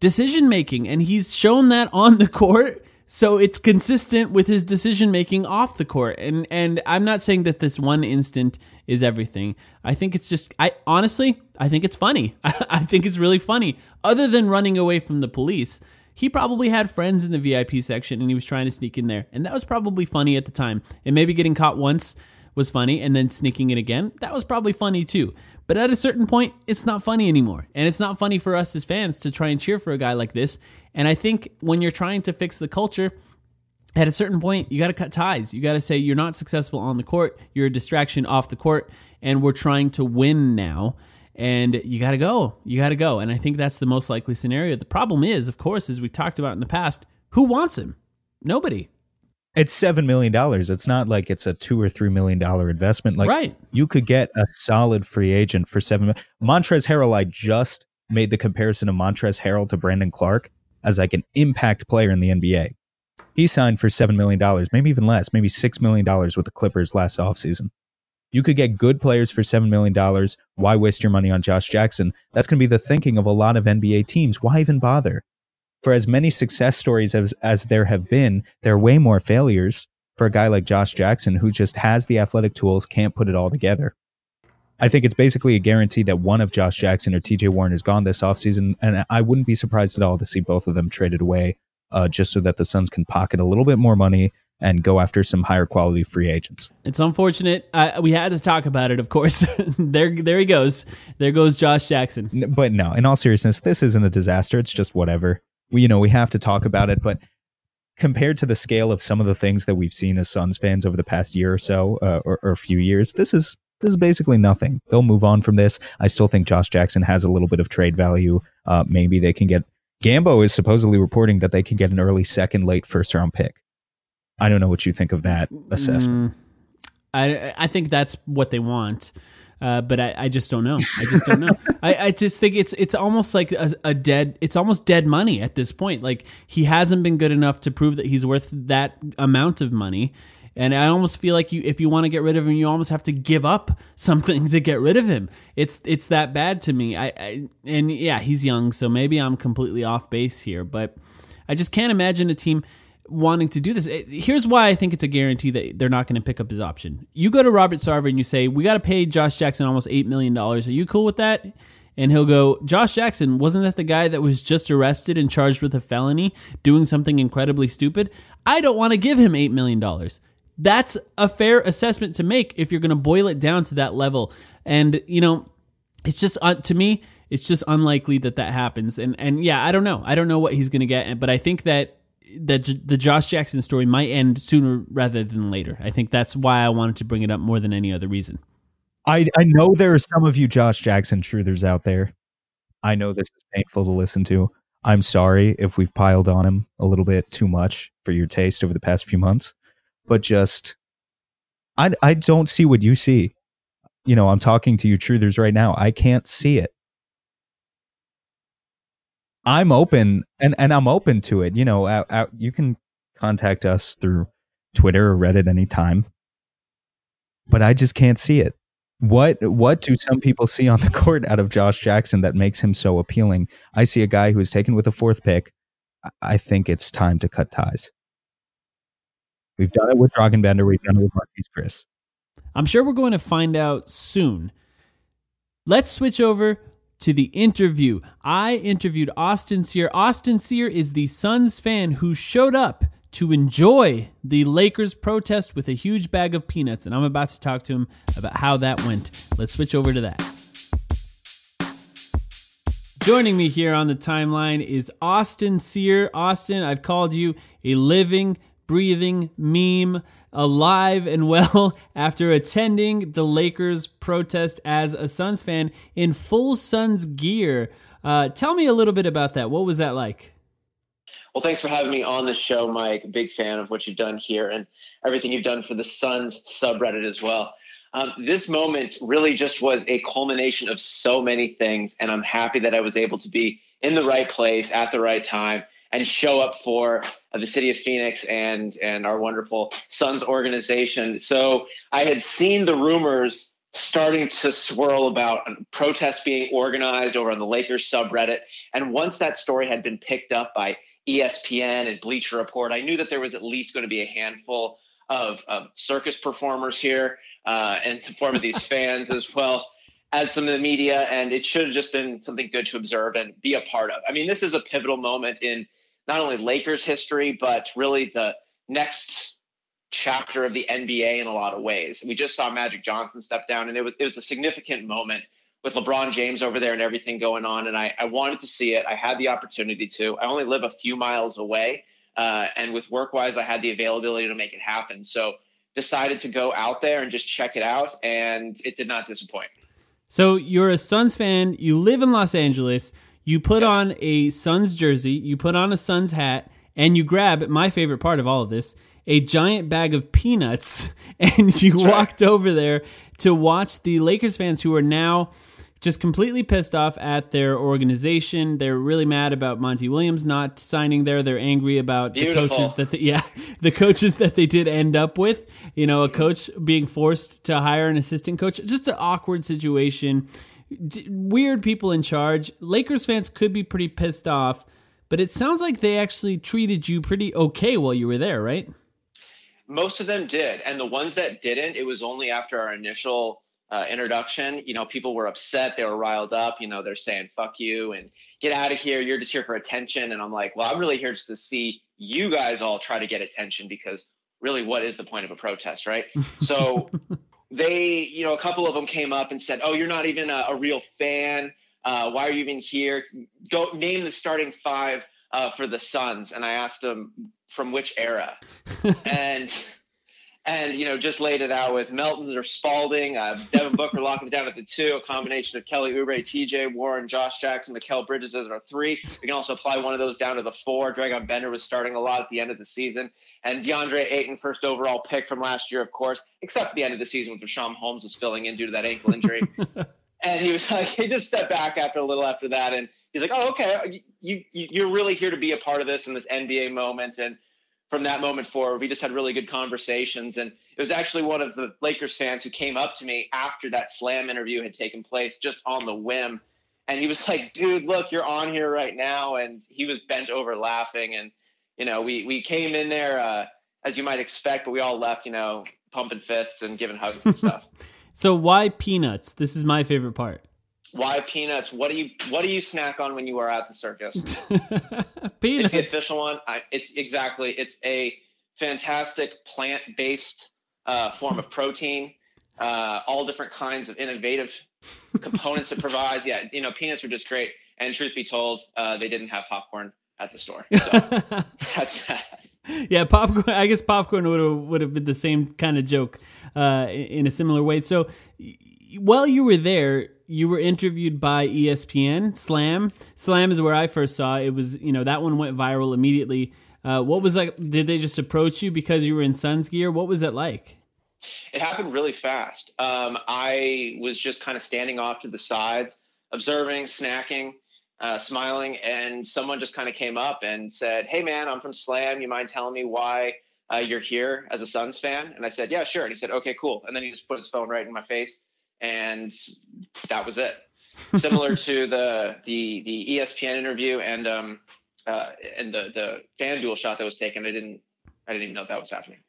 decision making, and he's shown that on the court. So it's consistent with his decision making off the court. And and I'm not saying that this one instant is everything. I think it's just I honestly I think it's funny. [LAUGHS] I think it's really funny. Other than running away from the police, he probably had friends in the VIP section and he was trying to sneak in there. And that was probably funny at the time. And maybe getting caught once was funny and then sneaking in again, that was probably funny too. But at a certain point, it's not funny anymore. And it's not funny for us as fans to try and cheer for a guy like this. And I think when you're trying to fix the culture, at a certain point, you got to cut ties. You got to say you're not successful on the court, you're a distraction off the court, and we're trying to win now. And you got to go. You got to go. And I think that's the most likely scenario. The problem is, of course, as we've talked about in the past, who wants him? Nobody. It's seven million dollars. It's not like it's a two or three million dollar investment. Like right. you could get a solid free agent for seven. Montrezl Harrell, I just made the comparison of Montrezl Harrell to Brandon Clarke as like an impact player in the NBA. He signed for $7 million, maybe even less, maybe $6 million with the Clippers last offseason. You could get good players for $7 million. Why waste your money on Josh Jackson? That's going to be the thinking of a lot of NBA teams. Why even bother? For as many success stories as, as there have been, there are way more failures for a guy like Josh Jackson who just has the athletic tools, can't put it all together. I think it's basically a guarantee that one of Josh Jackson or TJ Warren is gone this offseason, and I wouldn't be surprised at all to see both of them traded away uh, just so that the Suns can pocket a little bit more money and go after some higher quality free agents. It's unfortunate. Uh, we had to talk about it, of course. [LAUGHS] there, there he goes. There goes Josh Jackson. But no, in all seriousness, this isn't a disaster. It's just whatever. We, you know, we have to talk about it, but compared to the scale of some of the things that we've seen as Suns fans over the past year or so, uh, or, or a few years, this is this is basically nothing. They'll move on from this. I still think Josh Jackson has a little bit of trade value. Uh, maybe they can get Gambo is supposedly reporting that they could get an early second, late first round pick. I don't know what you think of that assessment. Mm, I I think that's what they want. Uh, but I, I just don't know. I just don't know. [LAUGHS] I, I just think it's it's almost like a, a, dead. It's almost dead money at this point. Like he hasn't been good enough to prove that he's worth that amount of money. And I almost feel like you, if you want to get rid of him, you almost have to give up [LAUGHS] something to get rid of him. It's it's that bad to me. I, I and yeah, he's young, so maybe I'm completely off base here, but I just can't imagine a team wanting to do this. Eh, here's why I think it's a guarantee that they're not going to pick up his option. You go to Robert Sarver and you say, "We got to pay Josh Jackson almost eight million dollars. Are you cool with that?" And he'll go, Josh Jackson, wasn't that the guy that was just arrested and charged with a felony doing something incredibly stupid? I don't want to give him $8 million. That's a fair assessment to make if you're going to boil it down to that level. And, you know, it's just, uh, to me, it's just unlikely that that happens. And, and yeah, I don't know. I don't know what he's going to get. But I think that that the Josh Jackson story might end sooner rather than later. I think that's why I wanted to bring it up more than any other reason. I I know there are some of you Josh Jackson truthers out there. I know this is painful to listen to. I'm sorry if we've piled on him a little bit too much for your taste over the past few months but just I I don't see what you see. You know, I'm talking to you truthers right now. I can't see it. I'm open and and I'm open to it. You know, you can contact us through Twitter or Reddit anytime. But I just can't see it. What what do some people see on the [LAUGHS] court out of Josh Jackson that makes him so appealing? I see a guy who is taken with a fourth pick. I think it's time to cut ties. We've done it with Dragan Bender. We've done it with Marquese Chriss. I'm sure we're going to find out soon. Let's switch over to the interview. I interviewed Austin Sear. Austin Sear is the Suns fan who showed up to enjoy the Lakers protest with a huge bag of peanuts, and I'm about to talk to him about how that went. Let's switch over to that. Joining me here on the timeline is Austin Sear. Austin, I've called you a living breathing meme alive and well [LAUGHS] after attending the Lakers protest as a Suns fan in full Suns gear. Uh, tell me a little bit about that. What was that like? Well, thanks for having me on the show, Mike. Big fan of what you've done here and everything you've done for the Suns subreddit as well. Um, this moment really just was a culmination of so many things, and I'm happy that I was able to be in the right place at the right time and show up for uh, the city of Phoenix and and our wonderful Suns organization. So I had seen the rumors starting to swirl about protests being organized over on the Lakers subreddit, and once that story had been picked up by ESPN and Bleacher Report, I knew that there was at least going to be a handful of, of circus performers here uh, and the form of these fans as well as some of the media, and it should have just been something good to observe and be a part of. I mean, this is a pivotal moment in not only Lakers history, but really the next chapter of the NBA in a lot of ways. We just saw Magic Johnson step down, and it was it was a significant moment with LeBron James over there and everything going on. And I, I wanted to see it. I had the opportunity to. I only live a few miles away Uh, and with work wise, I had the availability to make it happen. So decided to go out there and just check it out, and it did not disappoint. So you're a Suns fan. You live in Los Angeles. You put yes. on a Suns jersey. You put on a Suns hat, and you grab my favorite part of all of this a giant bag of peanuts, [LAUGHS] and you That's walked right. over there to watch the Lakers fans who are now just completely pissed off at their organization. They're really mad about Monty Williams not signing there. They're angry about Beautiful. the coaches that they, yeah, [LAUGHS] the coaches that they did end up with. You know, a coach being forced to hire an assistant coach. Just an awkward situation. D- weird people in charge. Lakers fans could be pretty pissed off, but it sounds like they actually treated you pretty okay while you were there, right? Most of them did, and the ones that didn't, it was only after our initial uh, introduction, you know, people were upset. They were riled up. You know, they're saying "fuck you" and "get out of here." You're just here for attention. And I'm like, well, I'm really here just to see you guys all try to get attention because really, what is the point of a protest, right? [LAUGHS] so they, you know, a couple of them came up and said, "Oh, you're not even a, a real fan. Uh, why are you even here? Go name the starting five uh, for the Suns." And I asked them from which era, [LAUGHS] and and you know just laid it out with Melton or Spalding, uh, Devin Booker locking it down at the two, a combination of Kelly Oubre, T.J. Warren, Josh Jackson, Mikal Bridges as our three. We can also apply one of those down to the four. Dragan Bender was starting a lot at the end of the season, and DeAndre Ayton, first overall pick from last year, of course, except for the end of the season with Richaun Holmes was filling in due to that ankle injury. [LAUGHS] and he was like, he just stepped back after a little after that, and he's like, oh okay, you, you you're really here to be a part of this in this NBA moment, and from that moment forward, we just had really good conversations. And it was actually one of the Lakers fans who came up to me after that slam interview had taken place, just on the whim. And he was [LAUGHS] like, dude, look, you're on here right now. And he was bent over laughing. And, you know, we, we came in there, uh, as you might expect, but we all left, you know, pumping fists and giving hugs and [LAUGHS] stuff. so why peanuts? This is my favorite part. Why peanuts? What do you what do you snack on when you are at the circus? peanuts. [LAUGHS] It's the official one. I, it's exactly. It's a fantastic plant based uh, form of protein. Uh, all different kinds of innovative components it provides. Yeah, you know, peanuts are just great. And truth be told, uh, they didn't have popcorn at the store. So [LAUGHS] that's that. Yeah, popcorn. I guess popcorn would have would have been the same kind of joke uh, in a similar way. So while you were there, you were interviewed by ESPN. Slam, Slam is where I first saw it. Was you know that one went viral immediately. Uh, what was like? Did they just approach you because you were in Suns gear? What was it like? It happened really fast. Um, I was just kind of standing off to the sides, observing, snacking, uh, smiling, and someone just kind of came up and said, "Hey, man, I'm from Slam. You mind telling me why uh, you're here as a Suns fan?" And I said, "Yeah, sure." And he said, "Okay, cool." And then he just put his phone right in my face and that was it. Similar [LAUGHS] to the the the ESPN interview and um uh and the the FanDuel shot that was taken. I didn't I didn't even know that was happening.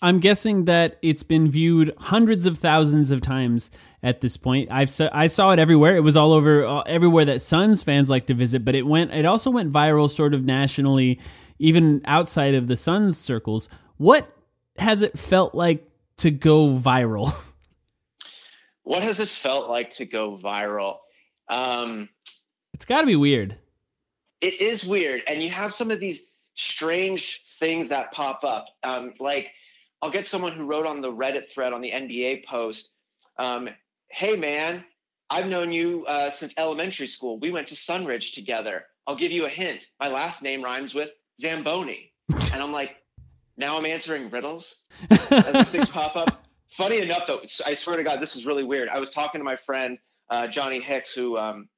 I'm guessing that it's been viewed hundreds of thousands of times at this point. I've I saw it everywhere. It was all over uh, everywhere that Suns fans like to visit, but it went it also went viral sort of nationally even outside of the Suns circles. What has it felt like to go viral? [LAUGHS] what has it felt like to go viral? Um, it's got to be weird. It is weird, and you have some of these strange things that pop up. Um, like, I'll get someone who wrote on the Reddit thread on the NBA post, um, "Hey man, I've known you uh, since elementary school. We went to Sunridge together. I'll give you a hint. My last name rhymes with Zamboni." and I'm like, now I'm answering riddles as these things [LAUGHS] pop up funny enough, though, I swear to God, this is really weird. I was talking to my friend uh, Johnny Hicks, who um,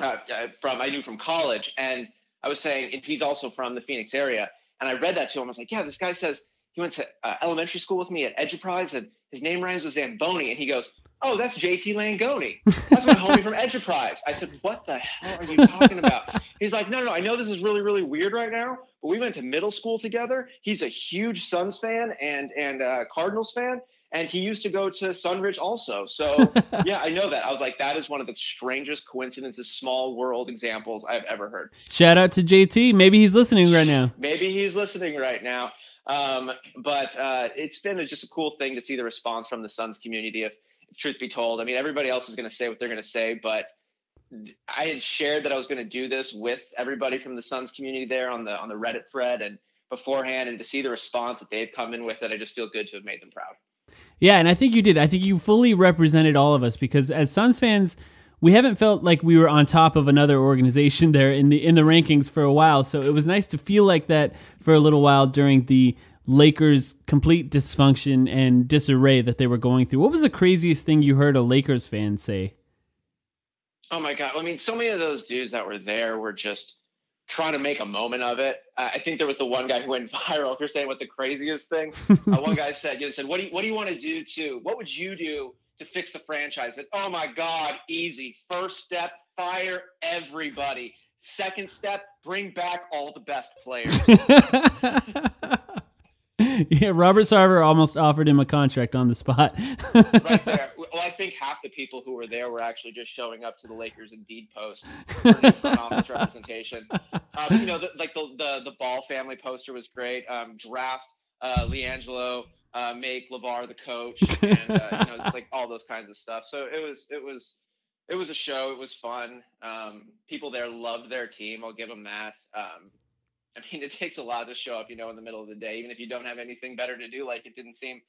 uh, uh, from I knew from college, and I was saying and he's also from the Phoenix area, and I read that to him. I was like, yeah, this guy says he went to uh, elementary school with me at Edgeprise, and his name rhymes with Zamboni, and he goes, oh, that's JT Langoni. That's my homie from Edgeprise. I said, what the hell are you talking about? He's like, no, no, no, I know this is really, really weird right now, but we went to middle school together. He's a huge Suns fan and and uh, Cardinals fan, and he used to go to Sunridge also. So [LAUGHS] yeah, I know that. I was like, that is one of the strangest coincidences, small world examples I've ever heard. Shout out to JT. Maybe he's listening right now. Maybe he's listening right now. Um, but uh, it's been a, just a cool thing to see the response from the Suns community. If, truth be told, I mean, everybody else is going to say what they're going to say, but I had shared that I was going to do this with everybody from the Suns community there on the on the Reddit thread, and beforehand and to see the response that they've come in with it, I just feel good to have made them proud. Yeah, and I think you did. I think you fully represented all of us because as Suns fans, we haven't felt like we were on top of another organization there in the in the rankings for a while. So it was nice to feel like that for a little while during the Lakers' complete dysfunction and disarray that they were going through. What was the craziest thing you heard a Lakers fan say? Oh my god! I mean, so many of those dudes that were there were just trying to make a moment of it. I think there was the one guy who went [LAUGHS] viral. If you're saying what the craziest thing, [LAUGHS] uh, one guy said, you know, said, "What do you, what do you want to do to? What would you do to fix the franchise?" And oh my god, easy. First step, fire everybody. Second step, bring back all the best players. [LAUGHS] yeah, Robert Sarver almost offered him a contract on the spot. right there. I think half the people who were there were actually just showing up to the Lakers Indeed post [LAUGHS] for front office representation. Um, you know, the, like the, the the Ball family poster was great. Um, draft uh, LiAngelo, uh, make LaVar the coach, [LAUGHS] and uh, you know, just like all those kinds of stuff. So it was it was it was a show. It was fun. Um, people there loved their team. I'll give them that. Um, I mean, it takes a lot to show up, you know, in the middle of the day, even if you don't have anything better to do. Like it didn't seem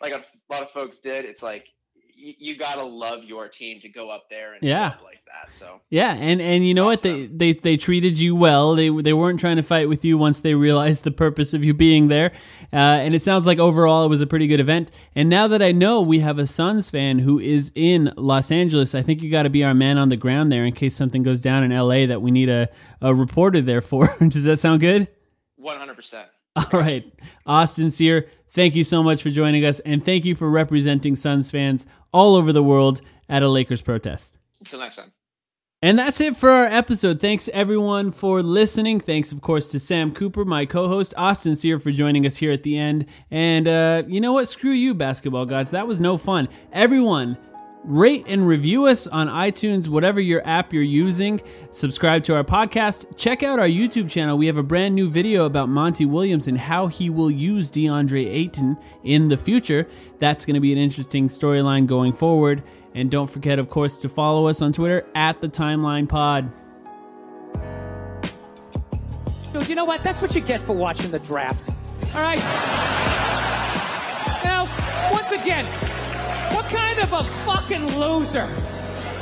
like a lot of folks did. It's like you, you gotta love your team to go up there and Yeah. like that. So Yeah, and and you know what they, they they treated you well. They they weren't trying to fight with you once they realized the purpose of you being there. Uh, and it sounds like overall it was a pretty good event. And now that I know we have a Suns fan who is in Los Angeles, I think you got to be our man on the ground there in case something goes down in LA that we need a a reporter there for. [LAUGHS] Does that sound good? one hundred percent. All right. Austin Sear, thank you so much for joining us and thank you for representing Suns fans all over the world at a Lakers protest. Until next time. And that's it for our episode. Thanks everyone for listening. Thanks, of course, to Sam Cooper, my co-host, Austin Sear for joining us here at the end. And uh, you know what? Screw you, basketball gods. That was no fun. Everyone, rate and review us on iTunes, whatever your app you're using. Subscribe to our podcast. Check out our YouTube channel. We have a brand new video about Monty Williams and how he will use DeAndre Ayton in the future. That's going to be an interesting storyline going forward. And don't forget, of course, to follow us on Twitter at the Timeline Pod. Dude, you know what? That's what you get for watching the draft. All right? Now, once again, kind of a fucking loser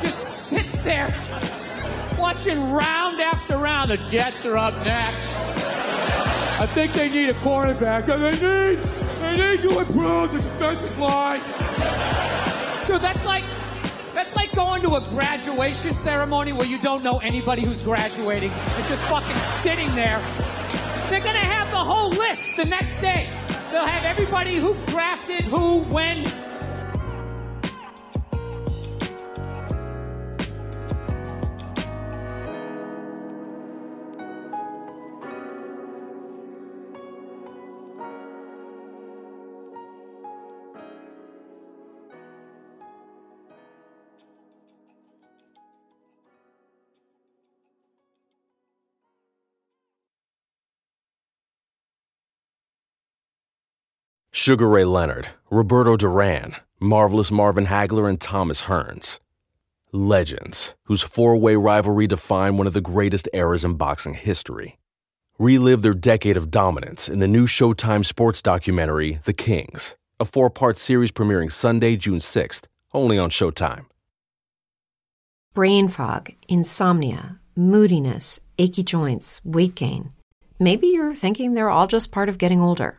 just sits there watching round after round? The Jets are up next. I think they need a quarterback. They need, they need to improve the defensive line. Dude, that's like, that's like going to a graduation ceremony where you don't know anybody who's graduating and just fucking sitting there. They're gonna have the whole list the next day. They'll have everybody who drafted, who, when. Sugar Ray Leonard, Roberto Duran, Marvelous Marvin Hagler, and Thomas Hearns. Legends, whose four way rivalry defined one of the greatest eras in boxing history. Relive their decade of dominance in the new Showtime sports documentary, The Kings, a four part series premiering Sunday, June 6th, only on Showtime. brain fog, insomnia, moodiness, achy joints, weight gain. Maybe you're thinking they're all just part of getting older,